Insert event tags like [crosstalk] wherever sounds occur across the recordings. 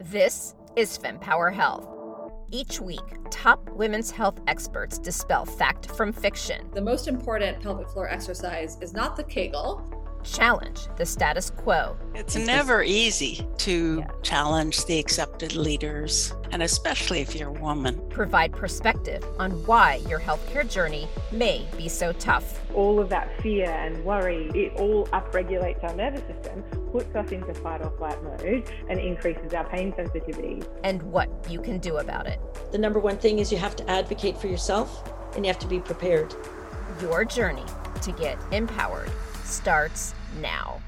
This is FemPower Health. Each week, top women's health experts dispel fact from fiction. The most important pelvic floor exercise is not the Kegel, challenge the status quo. It's never easy to yeah. challenge the accepted leaders, and especially if you're a woman. Provide perspective on why your healthcare journey may be so tough. All of that fear and worry, it all upregulates our nervous system, puts us into fight or flight mode, and increases our pain sensitivity. And what you can do about it. The number one thing is you have to advocate for yourself and you have to be prepared. Your journey to get empowered starts now.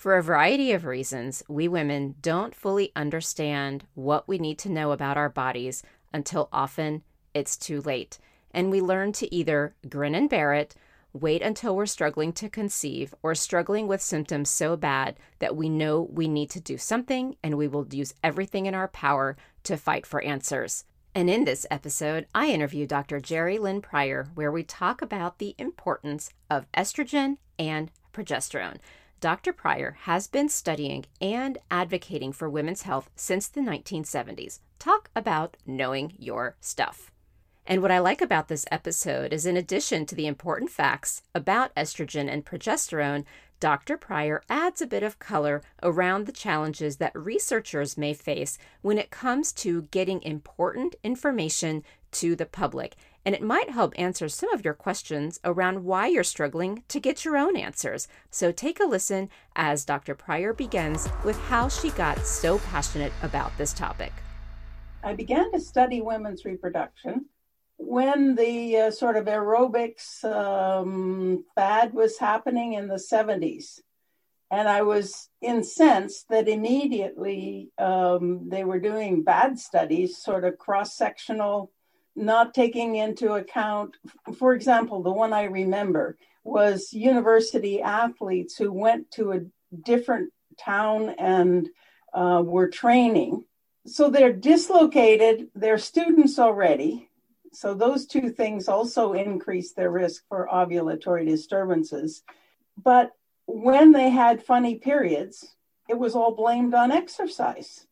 For a variety of reasons, we women don't fully understand what we need to know about our bodies until often it's too late. And we learn to either grin and bear it, wait until we're struggling to conceive, or struggling with symptoms so bad that we know we need to do something and we will use everything in our power to fight for answers. And in this episode, I interview Dr. Jerilynn Prior, where we talk about the importance of estrogen and progesterone. Dr. Prior has been studying and advocating for women's health since the 1970s. Talk about knowing your stuff. And what I like about this episode is, in addition to the important facts about estrogen and progesterone, Dr. Prior adds a bit of color around the challenges that researchers may face when it comes to getting important information to the public. And it might help answer some of your questions around why you're struggling to get your own answers. So take a listen as Dr. Prior begins with how she got so passionate about this topic. I began to study women's reproduction when the uh, sort of aerobics um, fad was happening in the 70s. And I was incensed that immediately um, they were doing bad studies, sort of cross sectional, not taking into account, for example, the one I remember was university athletes who went to a different town and uh, were training. So they're dislocated, they're students already, so those two things also increase their risk for ovulatory disturbances. But when they had funny periods, it was all blamed on exercise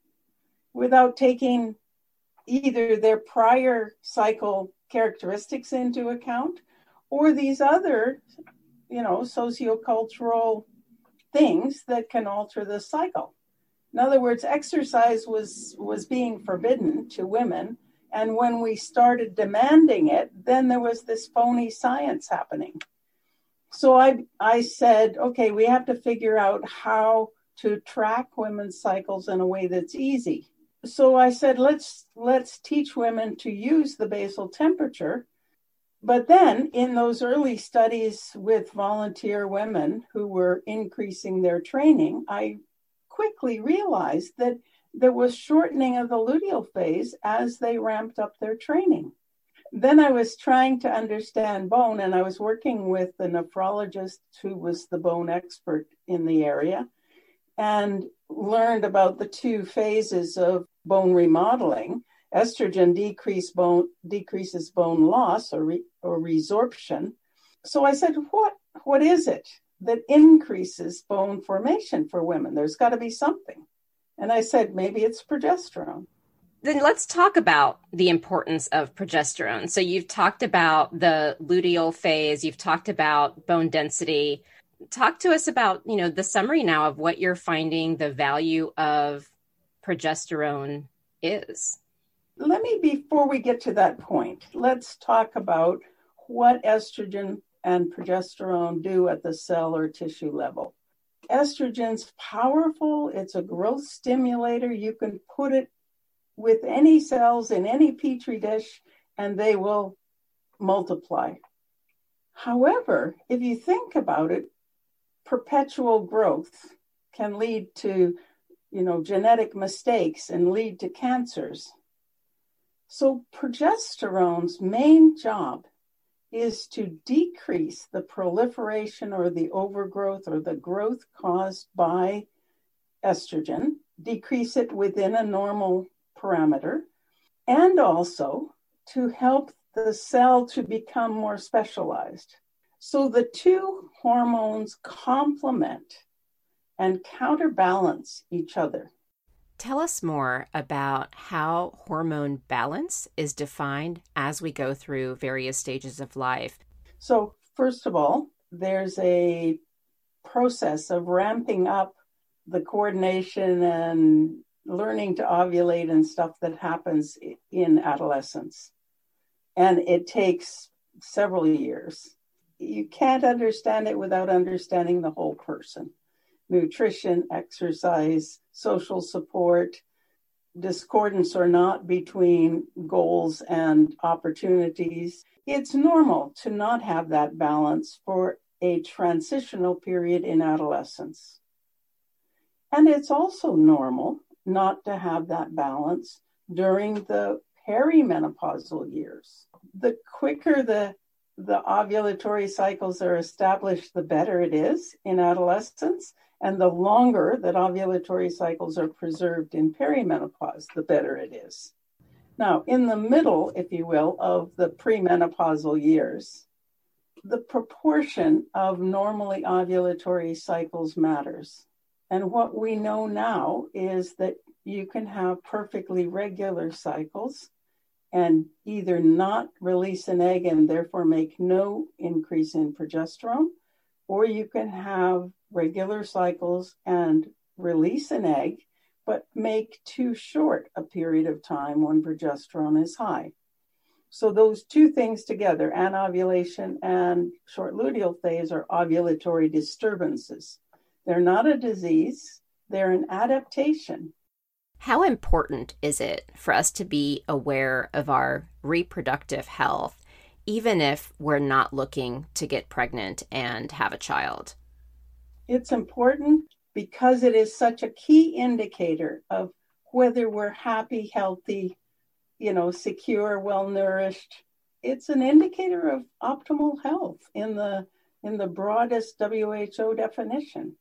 without taking either their prior cycle characteristics into account or these other, you know, sociocultural things that can alter the cycle. In other words, exercise was was being forbidden to women and when we started demanding it, then there was this phony science happening. So I, I said, okay, we have to figure out how to track women's cycles in a way that's easy. So I said, let's let's teach women to use the basal temperature. But then in those early studies with volunteer women who were increasing their training, I quickly realized that there was shortening of the luteal phase as they ramped up their training. Then I was trying to understand bone, and I was working with the nephrologist who was the bone expert in the area and learned about the two phases of bone remodeling. Estrogen decrease bone, decreases bone loss or, re, or resorption. So I said, what, what is it that increases bone formation for women? There's got to be something. And I said, maybe it's progesterone. Then let's talk about the importance of progesterone. So you've talked about the luteal phase, you've talked about bone density. Talk to us about, you know, the summary now of what you're finding the value of progesterone is. Let me before we get to that point, let's talk about what estrogen and progesterone do at the cell or tissue level estrogen's powerful. It's a growth stimulator. You can put it with any cells in any petri dish and they will multiply. However, if you think about it, perpetual growth can lead to, you know, genetic mistakes and lead to cancers. So progesterone's main job is to decrease the proliferation or the overgrowth or the growth caused by estrogen, decrease it within a normal parameter, and also to help the cell to become more specialized. So the two hormones complement and counterbalance each other. Tell us more about how hormone balance is defined as we go through various stages of life. So, first of all, there's a process of ramping up the coordination and learning to ovulate and stuff that happens in adolescence. And it takes several years. You can't understand it without understanding the whole person nutrition, exercise, social support, discordance or not between goals and opportunities. It's normal to not have that balance for a transitional period in adolescence. And it's also normal not to have that balance during the perimenopausal years. The quicker the the ovulatory cycles are established, the better it is in adolescence. And the longer that ovulatory cycles are preserved in perimenopause, the better it is. Now, in the middle, if you will, of the premenopausal years, the proportion of normally ovulatory cycles matters. And what we know now is that you can have perfectly regular cycles and either not release an egg and therefore make no increase in progesterone, or you can have regular cycles and release an egg, but make too short a period of time when progesterone is high. So those two things together, anovulation and short luteal phase, are ovulatory disturbances. They're not a disease, they're an adaptation. How important is it for us to be aware of our reproductive health, even if we're not looking to get pregnant and have a child? It's important because it is such a key indicator of whether we're happy, healthy, you know, secure, well nourished. It's an indicator of optimal health in the in the broadest WHO definition.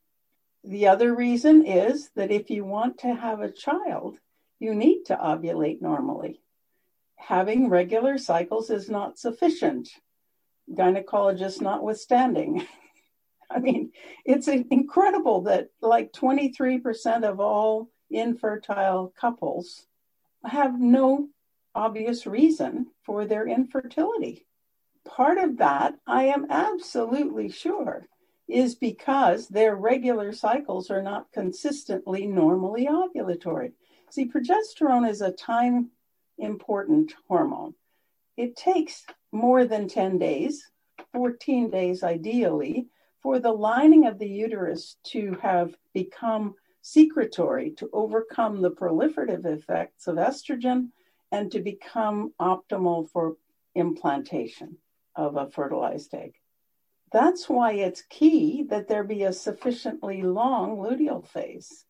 The other reason is that if you want to have a child, you need to ovulate normally. Having regular cycles is not sufficient, gynecologists notwithstanding. [laughs] I mean, it's incredible that like 23% of all infertile couples have no obvious reason for their infertility. Part of that, I am absolutely sure, is because their regular cycles are not consistently normally ovulatory. See, progesterone is a time important hormone. It takes more than 10 days, 14 days ideally, for the lining of the uterus to have become secretory to overcome the proliferative effects of estrogen and to become optimal for implantation of a fertilized egg. That's why it's key that there be a sufficiently long luteal phase.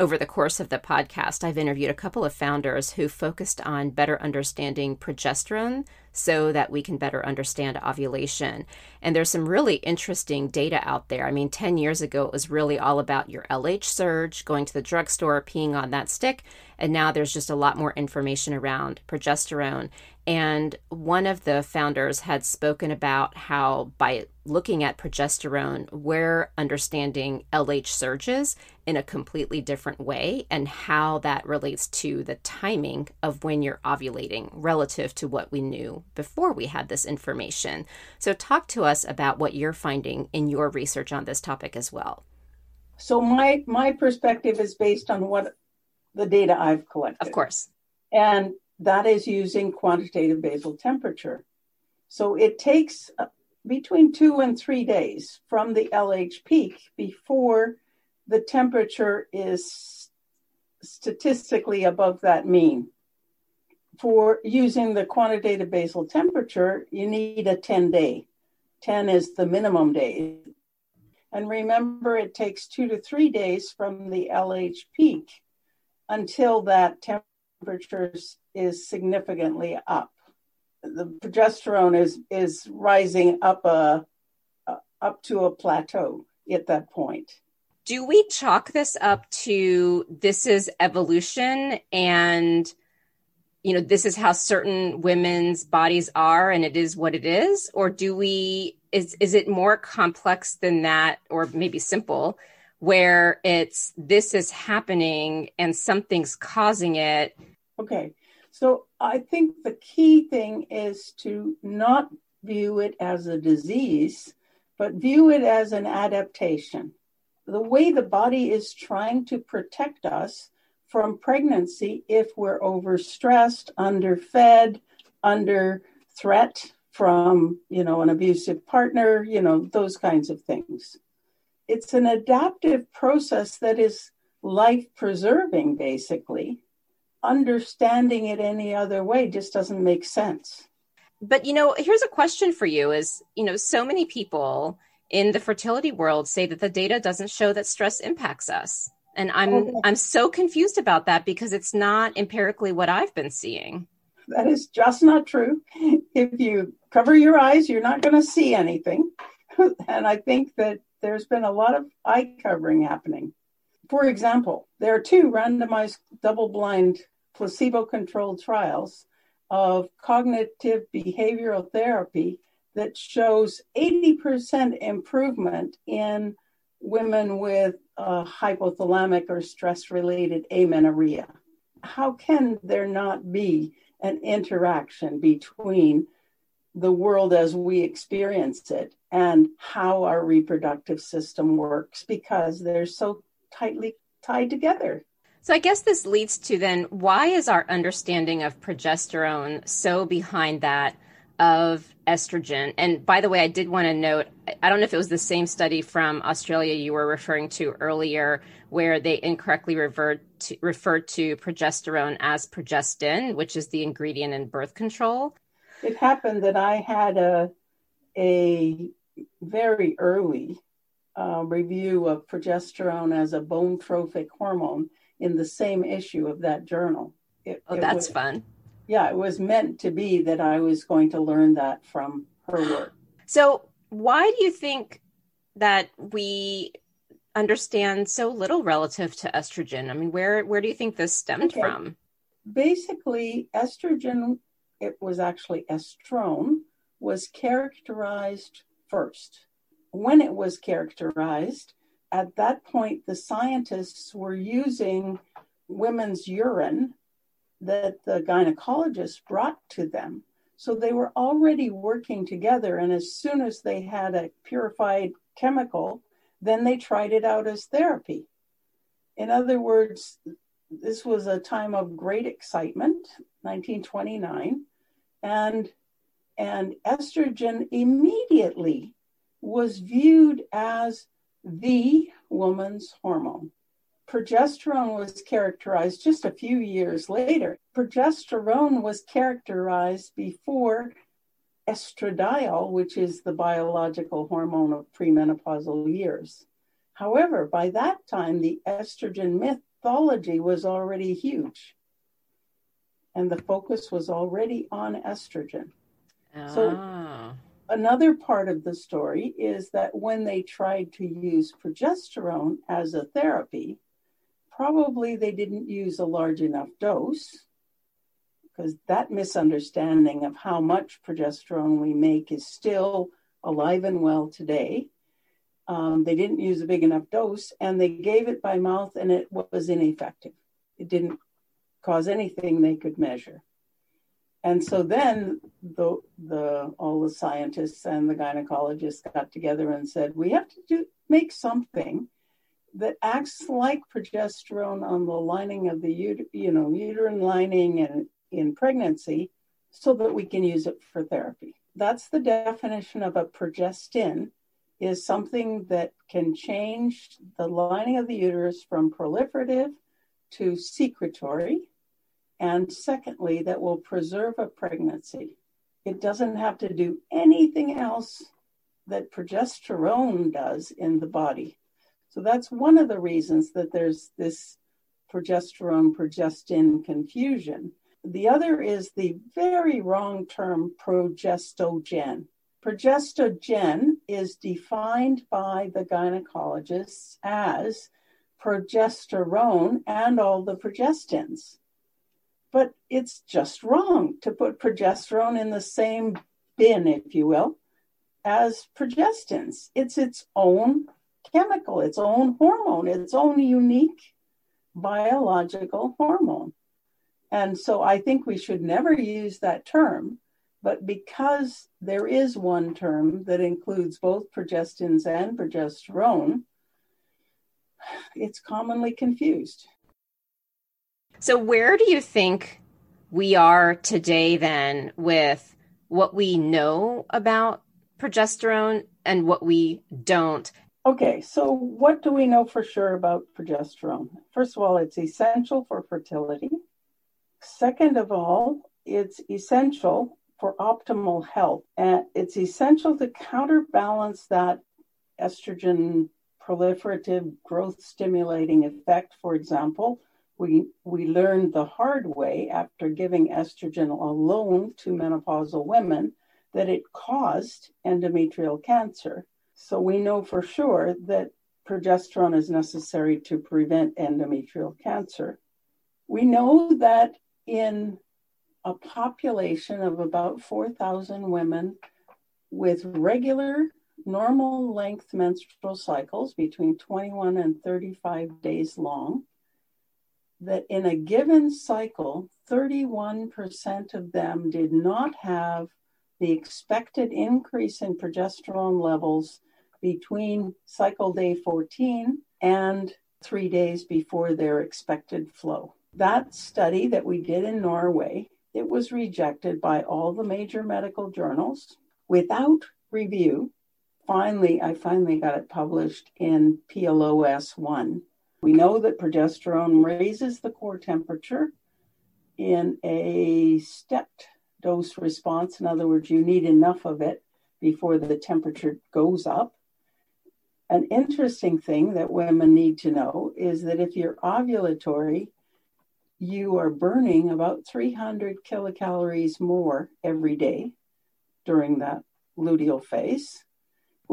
Over the course of the podcast, I've interviewed a couple of founders who focused on better understanding progesterone so that we can better understand ovulation. And there's some really interesting data out there. I mean, 10 years ago, it was really all about your LH surge, going to the drugstore, peeing on that stick. And now there's just a lot more information around progesterone. And one of the founders had spoken about how by looking at progesterone, we're understanding LH surges in a completely different way and how that relates to the timing of when you're ovulating relative to what we knew before we had this information. So, talk to us about what you're finding in your research on this topic as well. So, my, my perspective is based on what the data I've collected. Of course. And that is using quantitative basal temperature. So it takes uh, between two and three days from the LH peak before the temperature is statistically above that mean. For using the quantitative basal temperature, you need a 10 day. 10 is the minimum day. And remember, it takes two to three days from the LH peak until that temperature is significantly up. The progesterone is is rising up a, up to a plateau at that point. Do we chalk this up to this is evolution and you know this is how certain women's bodies are and it is what it is or do we is is it more complex than that or maybe simple where it's this is happening and something's causing it. Okay. So I think the key thing is to not view it as a disease, but view it as an adaptation. The way the body is trying to protect us from pregnancy if we're overstressed, underfed, under threat from, you know, an abusive partner, you know, those kinds of things. It's an adaptive process that is life preserving, basically. Understanding it any other way just doesn't make sense. But, you know, here's a question for you is, you know, so many people in the fertility world say that the data doesn't show that stress impacts us. And I'm oh, okay. I'm so confused about that because it's not empirically what I've been seeing. That is just not true. If you cover your eyes, you're not going to see anything. [laughs] and I think that there's been a lot of eye covering happening. For example, there are two randomized double blind placebo controlled trials of cognitive behavioral therapy that shows 80% improvement in women with uh, hypothalamic or stress related amenorrhea. How can there not be an interaction between the world as we experience it and how our reproductive system works because they're so tightly tied together. So I guess this leads to then why is our understanding of progesterone so behind that of estrogen? And by the way, I did want to note I don't know if it was the same study from Australia you were referring to earlier where they incorrectly referred to, referred to progesterone as progestin, which is the ingredient in birth control. It happened that I had a a very early uh, review of progesterone as a bone trophic hormone in the same issue of that journal. It, oh, that's was, fun. Yeah, it was meant to be that I was going to learn that from her work. So, why do you think that we understand so little relative to estrogen? I mean, where where do you think this stemmed okay. from? Basically, estrogen, it was actually estrone, was characterized first. When it was characterized, at that point, the scientists were using women's urine that the gynecologist brought to them. So they were already working together. And as soon as they had a purified chemical, then they tried it out as therapy. In other words, this was a time of great excitement, 1929, and and estrogen immediately was viewed as the woman's hormone. Progesterone was characterized just a few years later. Progesterone was characterized before estradiol, which is the biological hormone of premenopausal years. However, by that time, the estrogen mythology was already huge, and the focus was already on estrogen. So ah. another part of the story is that when they tried to use progesterone as a therapy, probably they didn't use a large enough dose because that misunderstanding of how much progesterone we make is still alive and well today. Um, they didn't use a big enough dose and they gave it by mouth and it was ineffective. It didn't cause anything they could measure. And so then the, the, all the scientists and the gynecologists got together and said, we have to do, make something that acts like progesterone on the lining of the you know uterine lining and in pregnancy so that we can use it for therapy. That's the definition of a progestin is something that can change the lining of the uterus from proliferative to secretory and secondly, that will preserve a pregnancy. It doesn't have to do anything else that progesterone does in the body. So that's one of the reasons that there's this progesterone progestin confusion. The other is the very wrong term progestogen. Progestogen is defined by the gynecologists as progesterone and all the progestins. But it's just wrong to put progesterone in the same bin, if you will, as progestins. It's its own chemical, its own hormone, its own unique biological hormone. And so I think we should never use that term. But because there is one term that includes both progestins and progesterone, it's commonly confused. So, where do you think we are today then with what we know about progesterone and what we don't? Okay, so what do we know for sure about progesterone? First of all, it's essential for fertility. Second of all, it's essential for optimal health. And it's essential to counterbalance that estrogen proliferative growth stimulating effect, for example. We, we learned the hard way after giving estrogen alone to menopausal women that it caused endometrial cancer. So we know for sure that progesterone is necessary to prevent endometrial cancer. We know that in a population of about 4,000 women with regular normal length menstrual cycles between 21 and 35 days long, that in a given cycle, 31% of them did not have the expected increase in progesterone levels between cycle day 14 and three days before their expected flow. That study that we did in Norway, it was rejected by all the major medical journals without review finally, I finally got it published in PLOS 1. We know that progesterone raises the core temperature in a stepped dose response. In other words, you need enough of it before the temperature goes up. An interesting thing that women need to know is that if you're ovulatory, you are burning about 300 kilocalories more every day during that luteal phase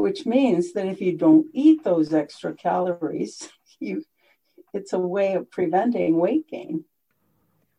which means that if you don't eat those extra calories, [laughs] you it's a way of preventing weight gain.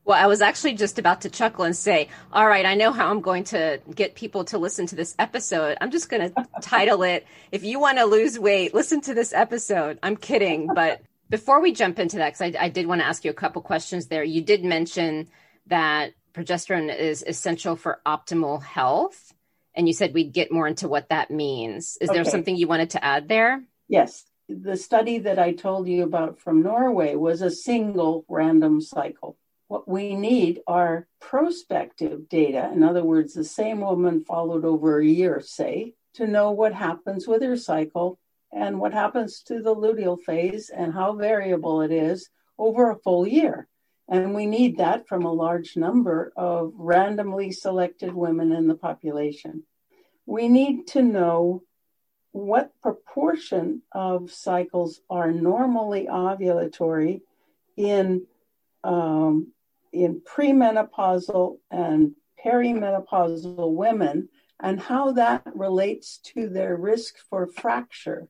Well, I was actually just about to chuckle and say, All right, I know how I'm going to get people to listen to this episode. I'm just going [laughs] to title it, If You Want to Lose Weight, Listen to This Episode. I'm kidding. But before we jump into that, because I, I, did want to ask you a couple questions there, you did mention that progesterone is essential for optimal health and you said we'd get more into what that means. Is okay. there something you wanted to add there? Yes. The study that I told you about from Norway was a single random cycle. What we need are prospective data. In other words, the same woman followed over a year, say, to know what happens with her cycle and what happens to the luteal phase and how variable it is over a full year. And we need that from a large number of randomly selected women in the population. We need to know what proportion of cycles are normally ovulatory in, um, in premenopausal and perimenopausal women and how that relates to their risk for fracture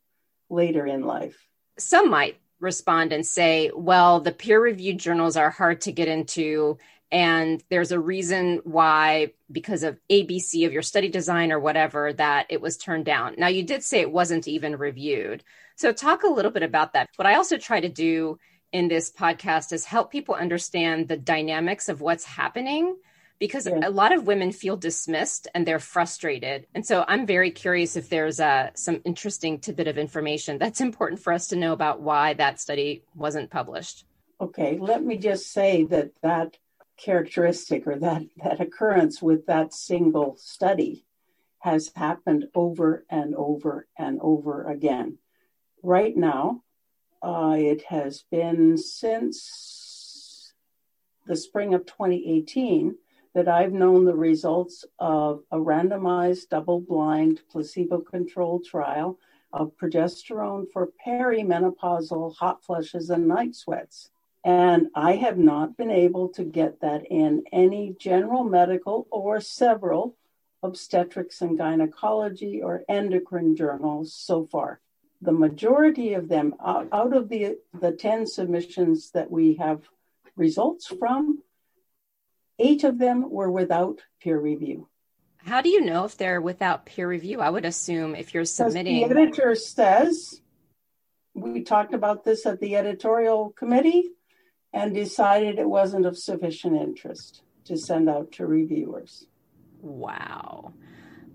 later in life. Some might respond and say, well, the peer reviewed journals are hard to get into. And there's a reason why, because of ABC of your study design or whatever, that it was turned down. Now, you did say it wasn't even reviewed. So, talk a little bit about that. What I also try to do in this podcast is help people understand the dynamics of what's happening because yeah. a lot of women feel dismissed and they're frustrated. And so I'm very curious if there's uh, some interesting tidbit of information that's important for us to know about why that study wasn't published. Okay, let me just say that that characteristic or that, that occurrence with that single study has happened over and over and over again. Right now, uh, it has been since the spring of 2018 that I've known the results of a randomized double blind placebo controlled trial of progesterone for perimenopausal hot flushes and night sweats. And I have not been able to get that in any general medical or several obstetrics and gynecology or endocrine journals so far. The majority of them, out of the, the 10 submissions that we have results from, Eight of them were without peer review. How do you know if they're without peer review? I would assume if you're submitting. The editor says we talked about this at the editorial committee and decided it wasn't of sufficient interest to send out to reviewers. Wow.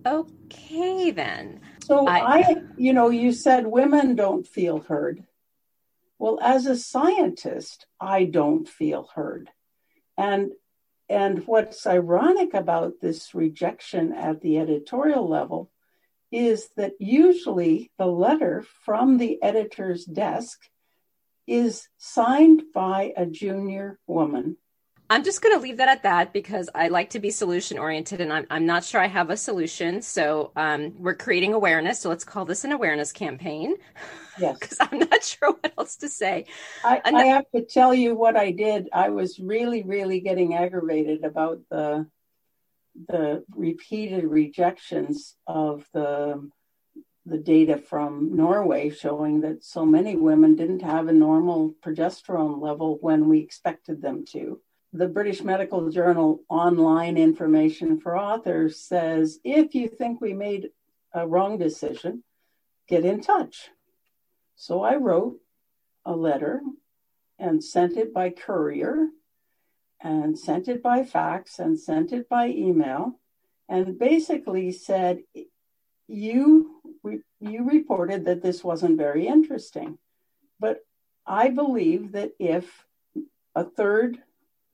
Okay, then. So I, I, you know, you said women don't feel heard. Well, as a scientist, I don't feel heard. And and what's ironic about this rejection at the editorial level is that usually the letter from the editor's desk is signed by a junior woman I'm just going to leave that at that because I like to be solution oriented and I'm, I'm not sure I have a solution. So um, we're creating awareness. So let's call this an awareness campaign. Yes. [laughs] Because I'm not [laughs] sure what else to say. I, I have to tell you what I did. I was really, really getting aggravated about the the repeated rejections of the the data from Norway showing that so many women didn't have a normal progesterone level when we expected them to the British Medical Journal online information for authors says if you think we made a wrong decision, get in touch. So I wrote a letter and sent it by courier and sent it by fax and sent it by email and basically said you you reported that this wasn't very interesting but i believe that if a third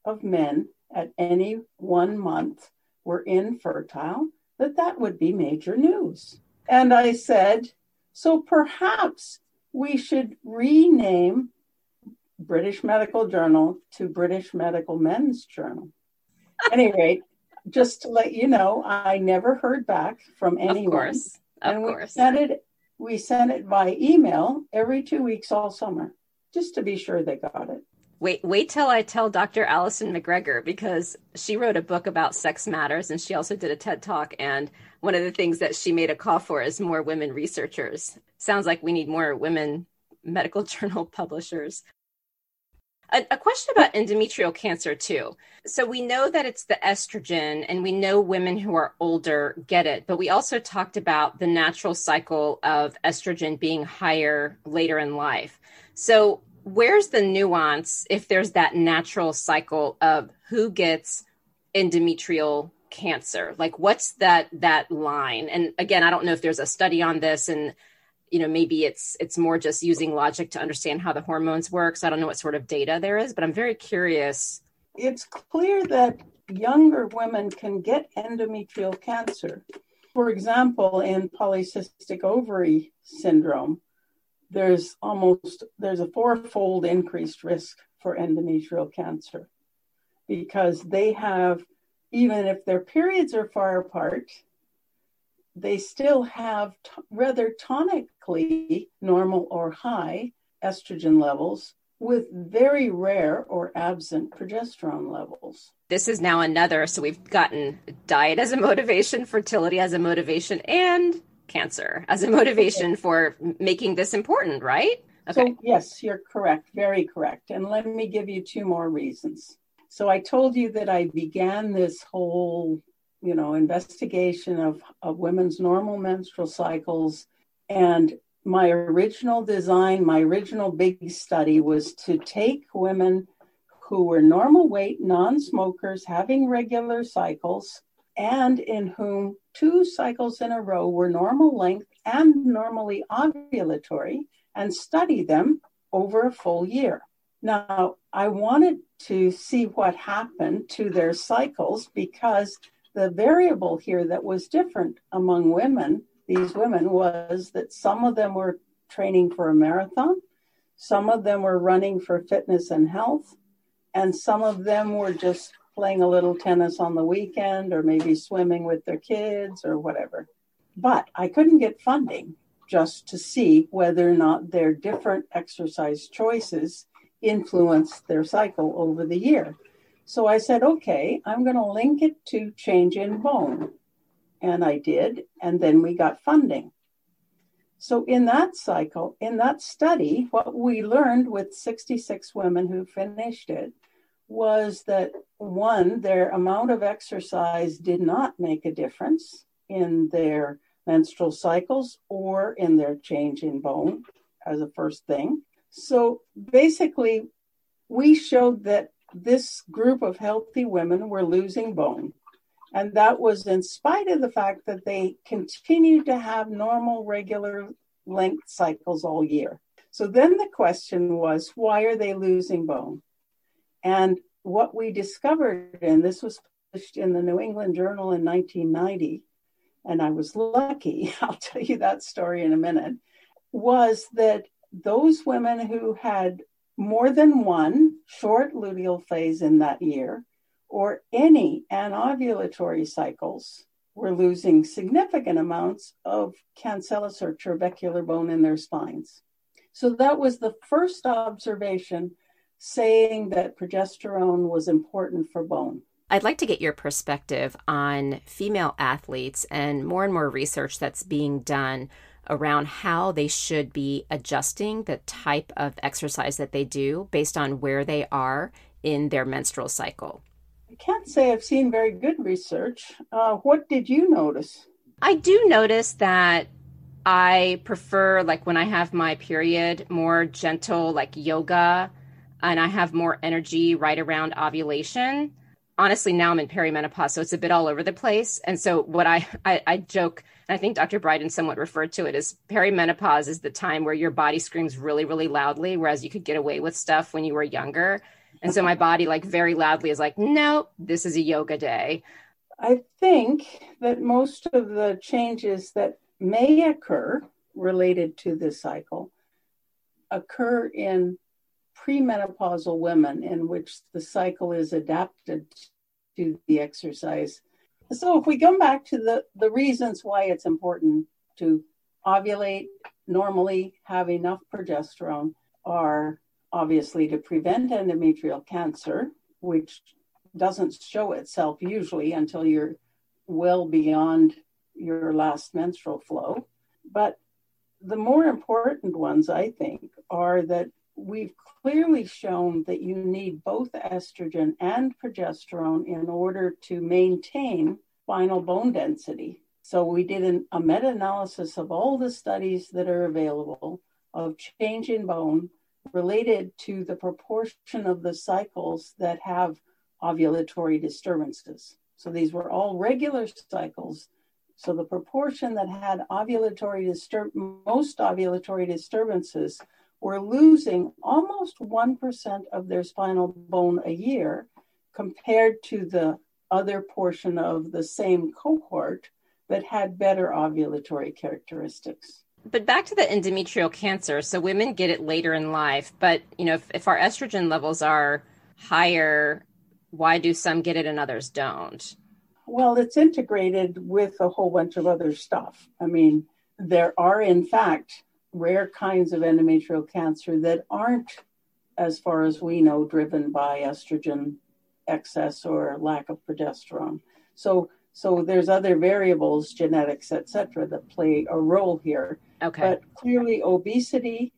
of men at any one month were infertile, that that would be major news. And I said, so perhaps we should rename British Medical Journal to British Medical Men's Journal. anyway, just to let you know, I never heard back from anyone. Of course. Of and course. Sent it we sent it by email every two weeks all summer, just to be sure they got it. Wait, wait till I tell Dr. Alyson McGregor because she wrote a book about sex matters and she also did a TED talk. And one of the things that she made a call for is more women researchers. Sounds like we need more women medical [laughs] journal publishers. A, a, question about endometrial cancer, too. So, we know that it's the estrogen, and we know women who are older get it, but we also talked about the natural cycle of estrogen being higher later in life. So, where's the nuance if there's that natural cycle of who gets endometrial cancer? Like what's that that line? And again i don't know if there's a study on this and you know maybe it's it's more just using logic to understand how the hormones work. So i don't know what sort of data there is but i'm very curious. It's clear that younger women can get endometrial cancer for example in polycystic ovary syndrome there's almost there's a fourfold increased risk for endometrial cancer because they have even if their periods are far apart they still have t- rather tonically normal or high estrogen levels with very rare or absent progesterone levels. This is now another. So we've gotten diet as a motivation, fertility as a motivation, and cancer as a motivation for making this important, right? Okay. So, yes, you're correct. Very correct. And let me give you two more reasons. So, I told you that I began this whole, you know, investigation of, of women's normal menstrual cycles. And my original design, my original big study was to take women who were normal weight, non smokers, having regular cycles, and in whom two cycles in a row were normal length and normally ovulatory and study them over a full year. Now, I wanted to see what happened to their cycles because the variable here that was different among women, these women, was that some of them were training for a marathon, some of them were running for fitness and health, and some of them were just playing a little tennis on the weekend or maybe swimming with their kids or whatever. But I couldn't get funding just to see whether or not their different exercise choices influence their cycle over the year. So I said, okay, I'm going to link it to change in bone. And I did. And then we got funding. So in that cycle, in that study, what we learned with 66 women who finished it was that one, their amount of exercise did not make a difference in their menstrual cycles or in their change in bone as a first thing. So basically, we showed that this group of healthy women were losing bone. And that was in spite of the fact that they continued to have normal, regular length cycles all year. So then the question was, why are they losing bone? And what we discovered, and this was published in the New England Journal in 1990, and I was lucky, [laughs] I'll tell you that story in a minute, was that those women who had more than one short luteal phase in that year or any anovulatory cycles were losing significant amounts of cancellous or trabecular bone in their spines. So that was the first observation saying that progesterone was important for bone. I'd like to get your perspective on female athletes and more and more research that's being done around how they should be adjusting the type of exercise that they do based on where they are in their menstrual cycle. I can't say I've seen very good research. Uh, what did you notice? I do notice that I prefer, like when I have my period, more gentle, like yoga, and I have more energy right around ovulation. Honestly, now I'm in perimenopause, so it's a bit all over the place. And so, what I, I, I joke I think Dr. Briden somewhat referred to it as perimenopause is the time where your body screams really, really loudly, whereas you could get away with stuff when you were younger. And so my body, like, very loudly is like, no, this is a yoga day. I think that most of the changes that may occur related to this cycle occur in premenopausal women in which the cycle is adapted to the exercise so if we come back to the, the reasons why it's important to ovulate normally, have enough progesterone, are obviously to prevent endometrial cancer, which doesn't show itself usually until you're well beyond your last menstrual flow. But the more important ones, I think, are that we've clearly shown that you need both estrogen and progesterone in order to maintain spinal bone density. So we did an, a meta analysis of all the studies that are available of change in bone related to the proportion of the cycles that have ovulatory disturbances. So these were all regular cycles. So the proportion that had ovulatory disturb most ovulatory disturbances were losing almost 1% of their spinal bone a year compared to the other portion of the same cohort that had better ovulatory characteristics. But back to the endometrial cancer. So women get it later in life, but you know, if, if our estrogen levels are higher, why do some get it and others don't? Well, it's integrated with a whole bunch of other stuff. I mean, there are, in fact, rare kinds of endometrial cancer that aren't, as far as we know, driven by estrogen excess or lack of progesterone. So so there's other variables, genetics, etc., that play a role here. Okay. But clearly, obesity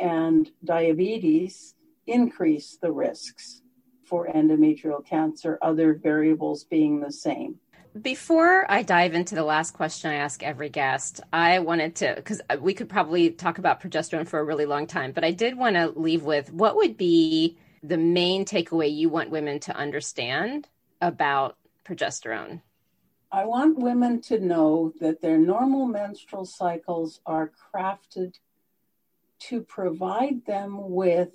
and diabetes increase the risks for endometrial cancer, other variables being the same. Before I dive into the last question I ask every guest, I wanted to, because uh, we could probably talk about progesterone for a really long time, but I did want to leave with what would be the main takeaway you want women to understand about progesterone? I want women to know that their normal menstrual cycles are crafted to provide them with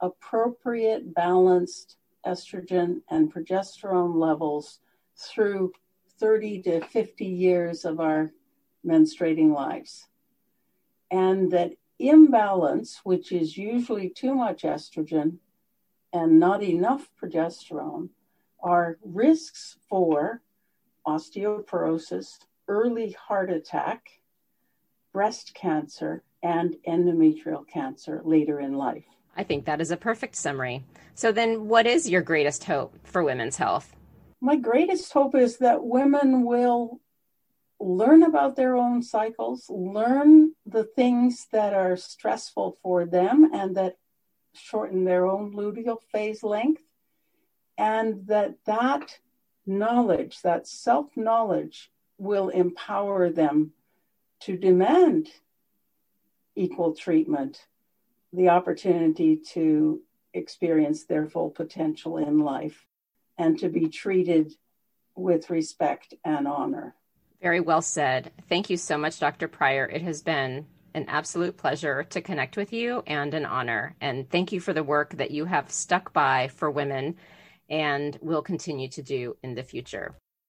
appropriate, balanced estrogen and progesterone levels through 30 to 50 years of our menstruating lives. And that imbalance, which is usually too much estrogen, and not enough progesterone are risks for osteoporosis, early heart attack, breast cancer, and endometrial cancer later in life. I think that is a perfect summary. So, then what is your greatest hope for women's health? My greatest hope is that women will learn about their own cycles, learn the things that are stressful for them and that shorten their own luteal phase length, and that that knowledge, that self knowledge, will empower them to demand equal treatment, the opportunity to experience their full potential in life, and to be treated with respect and honor. Very well said. Thank you so much, Dr. Prior. It has been an absolute pleasure to connect with you and an honor. And thank you for the work that you have stuck by for women and will continue to do in the future.